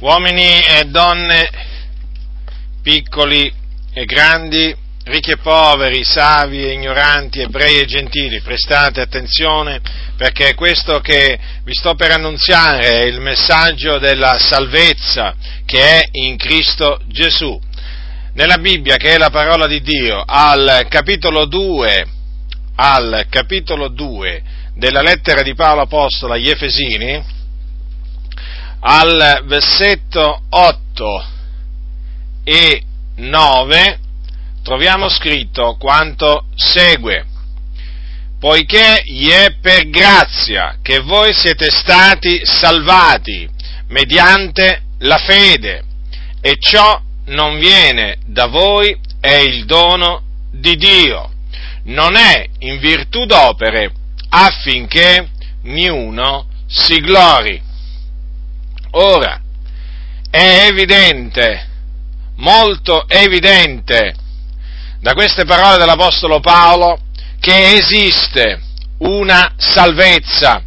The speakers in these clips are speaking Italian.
uomini e donne, piccoli e grandi, ricchi e poveri, savi e ignoranti, ebrei e gentili, prestate attenzione perché questo che vi sto per annunziare è il messaggio della salvezza che è in Cristo Gesù. Nella Bibbia, che è la parola di Dio, al capitolo 2, al capitolo 2 della lettera di Paolo Apostolo agli Efesini, al versetto 8 e 9 troviamo scritto quanto segue. Poiché gli è per grazia che voi siete stati salvati mediante la fede, e ciò non viene da voi, è il dono di Dio. Non è in virtù d'opere affinché niuno si glori. Ora, è evidente, molto evidente, da queste parole dell'Apostolo Paolo, che esiste una salvezza,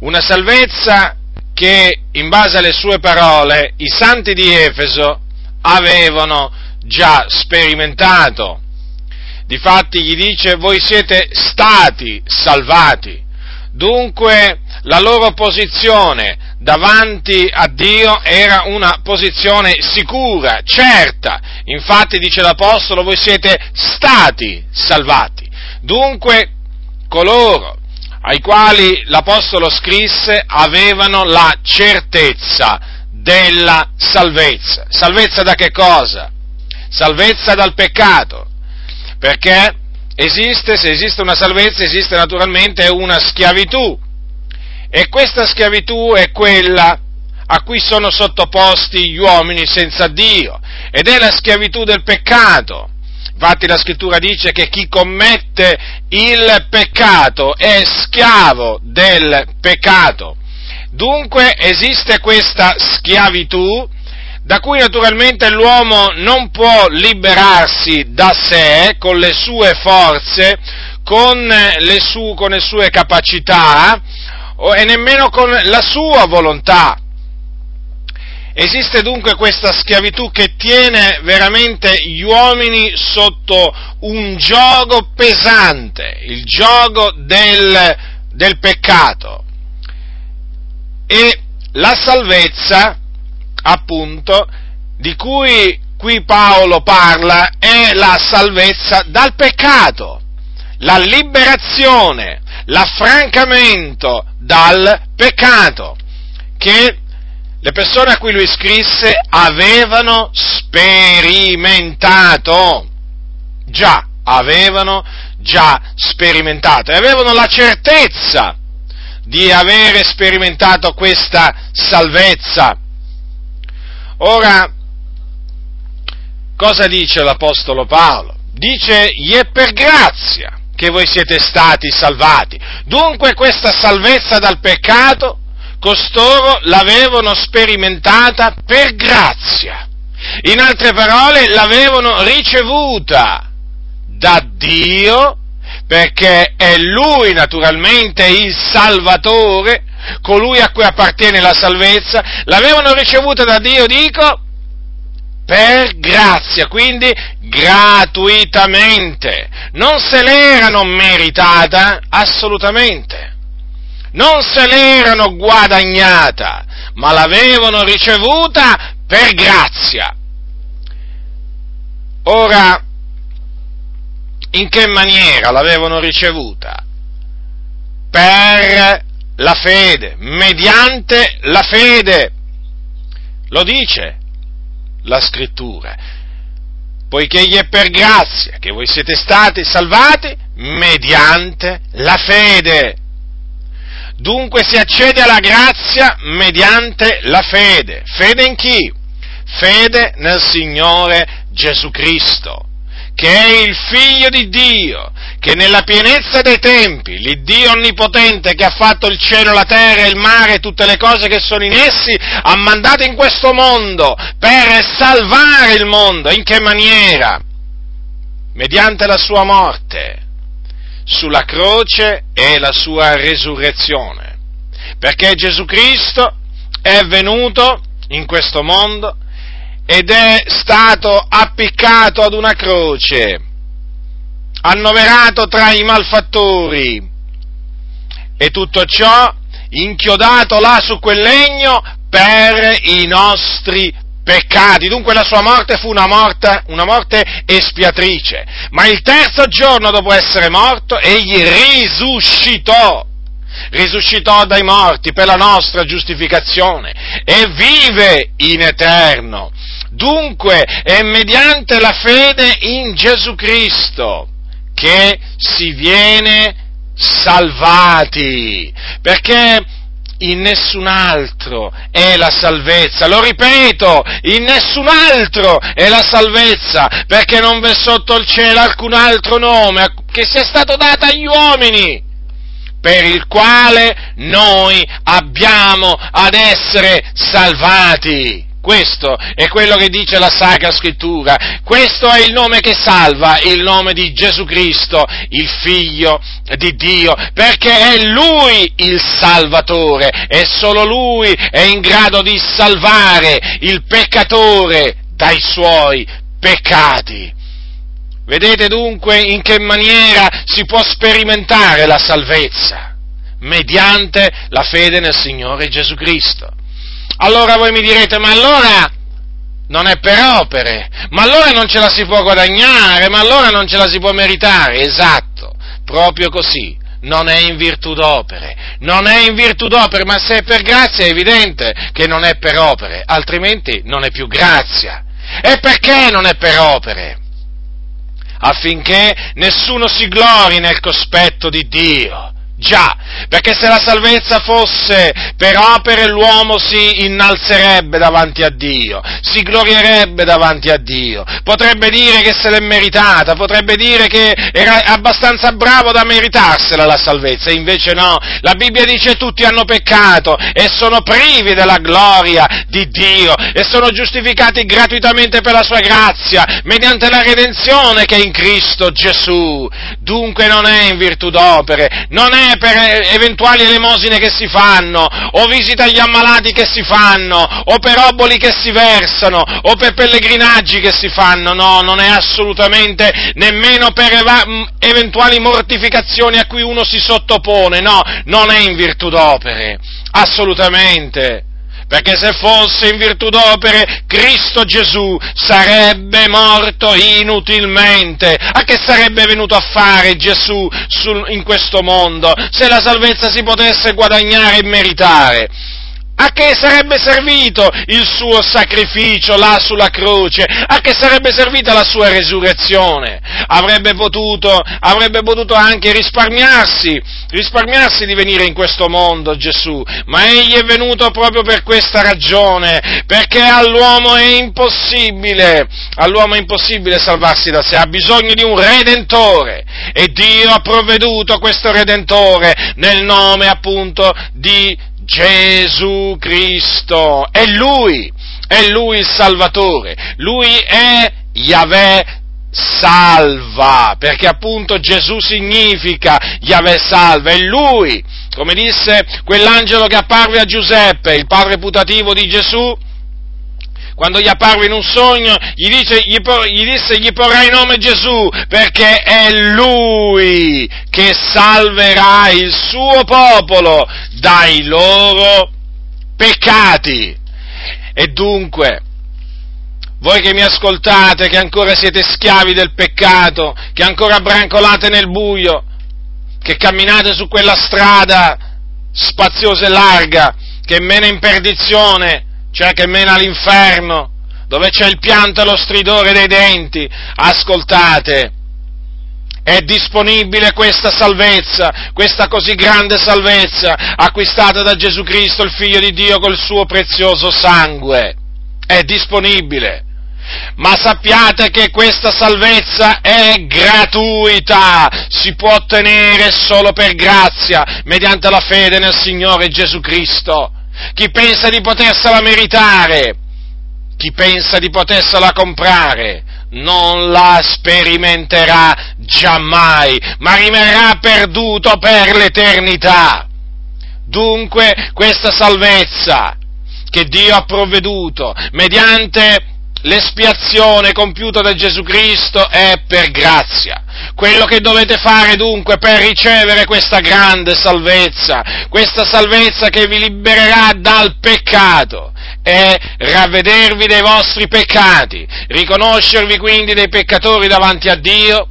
una salvezza che in base alle sue parole i santi di Efeso avevano già sperimentato. Difatti gli dice voi siete stati salvati. Dunque la loro posizione davanti a Dio era una posizione sicura, certa. Infatti dice l'Apostolo, voi siete stati salvati. Dunque coloro ai quali l'Apostolo scrisse avevano la certezza della salvezza. Salvezza da che cosa? Salvezza dal peccato. Perché esiste, se esiste una salvezza, esiste naturalmente una schiavitù e questa schiavitù è quella a cui sono sottoposti gli uomini senza Dio, ed è la schiavitù del peccato. Infatti la scrittura dice che chi commette il peccato è schiavo del peccato. Dunque esiste questa schiavitù da cui naturalmente l'uomo non può liberarsi da sé con le sue forze, con le, su, con le sue capacità, e nemmeno con la sua volontà. Esiste dunque questa schiavitù che tiene veramente gli uomini sotto un gioco pesante, il gioco del, del peccato. E la salvezza, appunto, di cui qui Paolo parla, è la salvezza dal peccato, la liberazione, l'affrancamento dal peccato, che le persone a cui lui scrisse avevano sperimentato. Già, avevano già sperimentato e avevano la certezza di avere sperimentato questa salvezza. Ora, cosa dice l'Apostolo Paolo? Dice, gli è per grazia che voi siete stati salvati. Dunque questa salvezza dal peccato, costoro l'avevano sperimentata per grazia. In altre parole, l'avevano ricevuta da Dio, perché è Lui naturalmente il Salvatore, colui a cui appartiene la salvezza, l'avevano ricevuta da Dio, dico, per grazia, quindi gratuitamente. Non se l'erano meritata assolutamente. Non se l'erano guadagnata, ma l'avevano ricevuta per grazia. Ora, in che maniera l'avevano ricevuta? Per la fede, mediante la fede. Lo dice la scrittura, poiché gli è per grazia che voi siete stati salvati mediante la fede. Dunque si accede alla grazia mediante la fede. Fede in chi? Fede nel Signore Gesù Cristo che è il figlio di Dio, che nella pienezza dei tempi, l'Iddio onnipotente che ha fatto il cielo, la terra, il mare e tutte le cose che sono in essi, ha mandato in questo mondo per salvare il mondo. In che maniera? Mediante la sua morte sulla croce e la sua resurrezione. Perché Gesù Cristo è venuto in questo mondo ed è stato appiccato ad una croce, annoverato tra i malfattori, e tutto ciò inchiodato là su quel legno per i nostri peccati. Dunque la sua morte fu una morte, una morte espiatrice. Ma il terzo giorno dopo essere morto, egli risuscitò. Risuscitò dai morti per la nostra giustificazione e vive in eterno. Dunque è mediante la fede in Gesù Cristo che si viene salvati. Perché in nessun altro è la salvezza. Lo ripeto, in nessun altro è la salvezza, perché non v'è sotto il cielo alcun altro nome che sia stato dato agli uomini per il quale noi abbiamo ad essere salvati. Questo è quello che dice la Sacra Scrittura. Questo è il nome che salva, il nome di Gesù Cristo, il Figlio di Dio, perché è Lui il Salvatore e solo Lui è in grado di salvare il peccatore dai suoi peccati. Vedete dunque in che maniera si può sperimentare la salvezza? Mediante la fede nel Signore Gesù Cristo. Allora voi mi direte, ma allora non è per opere, ma allora non ce la si può guadagnare, ma allora non ce la si può meritare. Esatto, proprio così. Non è in virtù d'opere, non è in virtù d'opere, ma se è per grazia è evidente che non è per opere, altrimenti non è più grazia. E perché non è per opere? Affinché nessuno si glori nel cospetto di Dio. Già, perché se la salvezza fosse per opere l'uomo si innalzerebbe davanti a Dio, si glorierebbe davanti a Dio, potrebbe dire che se l'è meritata, potrebbe dire che era abbastanza bravo da meritarsela la salvezza, invece no, la Bibbia dice tutti hanno peccato e sono privi della gloria di Dio e sono giustificati gratuitamente per la sua grazia, mediante la redenzione che è in Cristo Gesù. Dunque non è in virtù d'opere, non è per eventuali elemosine che si fanno, o visita agli ammalati che si fanno, o per oboli che si versano, o per pellegrinaggi che si fanno, no, non è assolutamente nemmeno per eva- eventuali mortificazioni a cui uno si sottopone, no, non è in virtù d'opere, assolutamente perché se fosse in virtù d'opere, Cristo Gesù sarebbe morto inutilmente. A che sarebbe venuto a fare Gesù sul, in questo mondo se la salvezza si potesse guadagnare e meritare? A che sarebbe servito il suo sacrificio là sulla croce? A che sarebbe servita la sua resurrezione? Avrebbe potuto, avrebbe potuto anche risparmiarsi, risparmiarsi di venire in questo mondo Gesù, ma egli è venuto proprio per questa ragione, perché all'uomo è impossibile, all'uomo è impossibile salvarsi da sé, ha bisogno di un redentore e Dio ha provveduto questo redentore nel nome appunto di Gesù Cristo, è Lui, è Lui il Salvatore, Lui è Yahweh salva, perché appunto Gesù significa Yahweh salva, è Lui, come disse quell'angelo che apparve a Giuseppe, il padre putativo di Gesù, quando gli apparve in un sogno, gli, dice, gli, gli disse gli porrai nome Gesù, perché è Lui che salverà il suo popolo dai loro peccati. E dunque, voi che mi ascoltate, che ancora siete schiavi del peccato, che ancora brancolate nel buio, che camminate su quella strada spaziosa e larga, che mena in perdizione, cioè che mena all'inferno, dove c'è il pianto e lo stridore dei denti, ascoltate, è disponibile questa salvezza, questa così grande salvezza acquistata da Gesù Cristo, il Figlio di Dio, col suo prezioso sangue. È disponibile. Ma sappiate che questa salvezza è gratuita, si può ottenere solo per grazia, mediante la fede nel Signore Gesù Cristo. Chi pensa di potersela meritare, chi pensa di potersela comprare, non la sperimenterà giammai, ma rimarrà perduto per l'eternità. Dunque questa salvezza che Dio ha provveduto mediante l'espiazione compiuta da Gesù Cristo è per grazia. Quello che dovete fare dunque per ricevere questa grande salvezza, questa salvezza che vi libererà dal peccato, è ravvedervi dei vostri peccati, riconoscervi quindi dei peccatori davanti a Dio,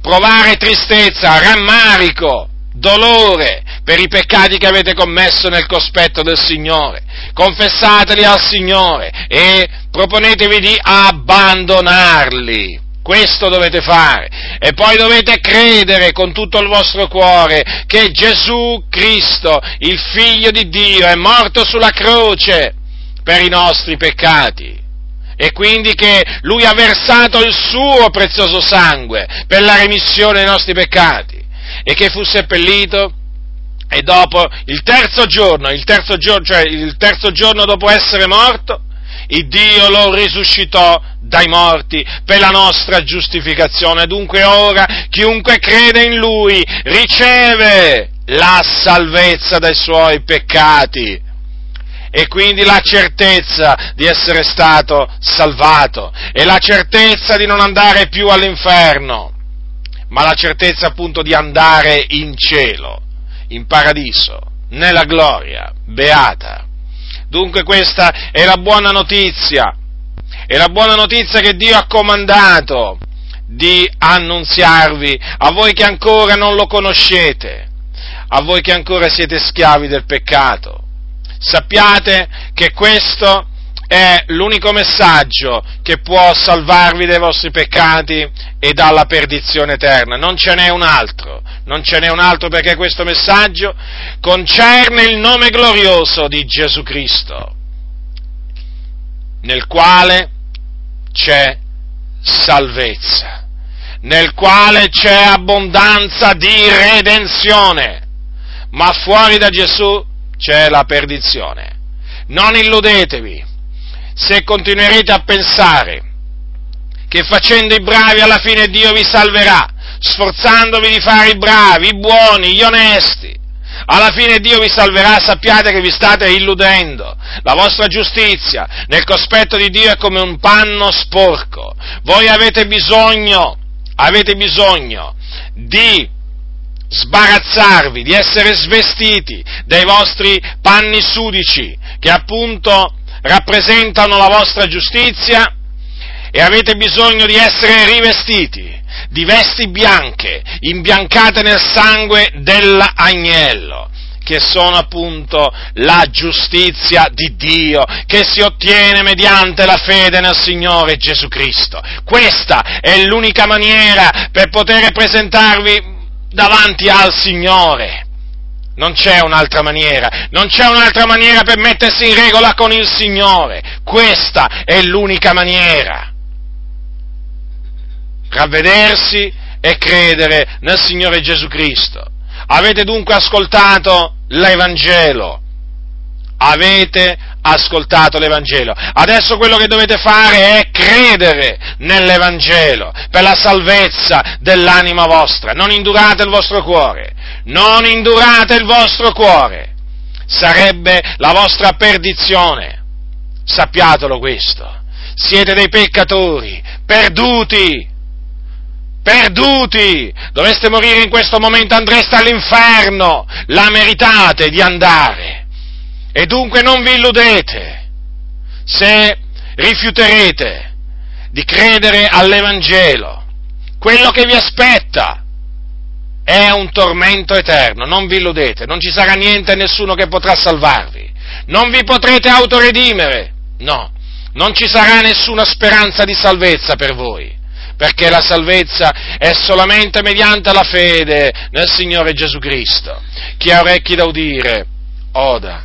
provare tristezza, rammarico, dolore per i peccati che avete commesso nel cospetto del Signore. Confessateli al Signore e proponetevi di abbandonarli. Questo dovete fare. E poi dovete credere con tutto il vostro cuore che Gesù Cristo, il Figlio di Dio, è morto sulla croce per i nostri peccati. E quindi che Lui ha versato il suo prezioso sangue per la remissione dei nostri peccati e che fu seppellito e dopo il terzo giorno, il terzo giorno, cioè il terzo giorno dopo essere morto, il Dio lo risuscitò dai morti per la nostra giustificazione. Dunque ora chiunque crede in Lui riceve la salvezza dai suoi peccati e quindi la certezza di essere stato salvato e la certezza di non andare più all'inferno ma la certezza appunto di andare in cielo, in paradiso, nella gloria, beata. Dunque questa è la buona notizia, è la buona notizia che Dio ha comandato di annunziarvi a voi che ancora non lo conoscete, a voi che ancora siete schiavi del peccato. Sappiate che questo è l'unico messaggio che può salvarvi dai vostri peccati e dalla perdizione eterna. Non ce n'è un altro, non ce n'è un altro perché questo messaggio concerne il nome glorioso di Gesù Cristo, nel quale c'è salvezza, nel quale c'è abbondanza di redenzione, ma fuori da Gesù c'è la perdizione. Non illudetevi, se continuerete a pensare che facendo i bravi alla fine Dio vi salverà, sforzandovi di fare i bravi, i buoni, gli onesti, alla fine Dio vi salverà, sappiate che vi state illudendo. La vostra giustizia nel cospetto di Dio è come un panno sporco. Voi avete bisogno, avete bisogno di sbarazzarvi, di essere svestiti dei vostri panni sudici, che appunto rappresentano la vostra giustizia e avete bisogno di essere rivestiti di vesti bianche, imbiancate nel sangue dell'agnello, che sono appunto la giustizia di Dio, che si ottiene mediante la fede nel Signore Gesù Cristo. Questa è l'unica maniera per poter presentarvi davanti al Signore. Non c'è un'altra maniera, non c'è un'altra maniera per mettersi in regola con il Signore. Questa è l'unica maniera. Ravvedersi e credere nel Signore Gesù Cristo. Avete dunque ascoltato l'Evangelo. Avete ascoltato l'Evangelo. Adesso quello che dovete fare è credere nell'Evangelo per la salvezza dell'anima vostra. Non indurate il vostro cuore non indurate il vostro cuore, sarebbe la vostra perdizione. Sappiatelo questo. Siete dei peccatori, perduti, perduti. Dovreste morire in questo momento, andreste all'inferno. La meritate di andare. E dunque non vi illudete. Se rifiuterete di credere all'Evangelo, quello che vi aspetta è un tormento eterno, non vi illudete, non ci sarà niente e nessuno che potrà salvarvi, non vi potrete autoredimere, no, non ci sarà nessuna speranza di salvezza per voi, perché la salvezza è solamente mediante la fede nel Signore Gesù Cristo. Chi ha orecchi da udire, oda.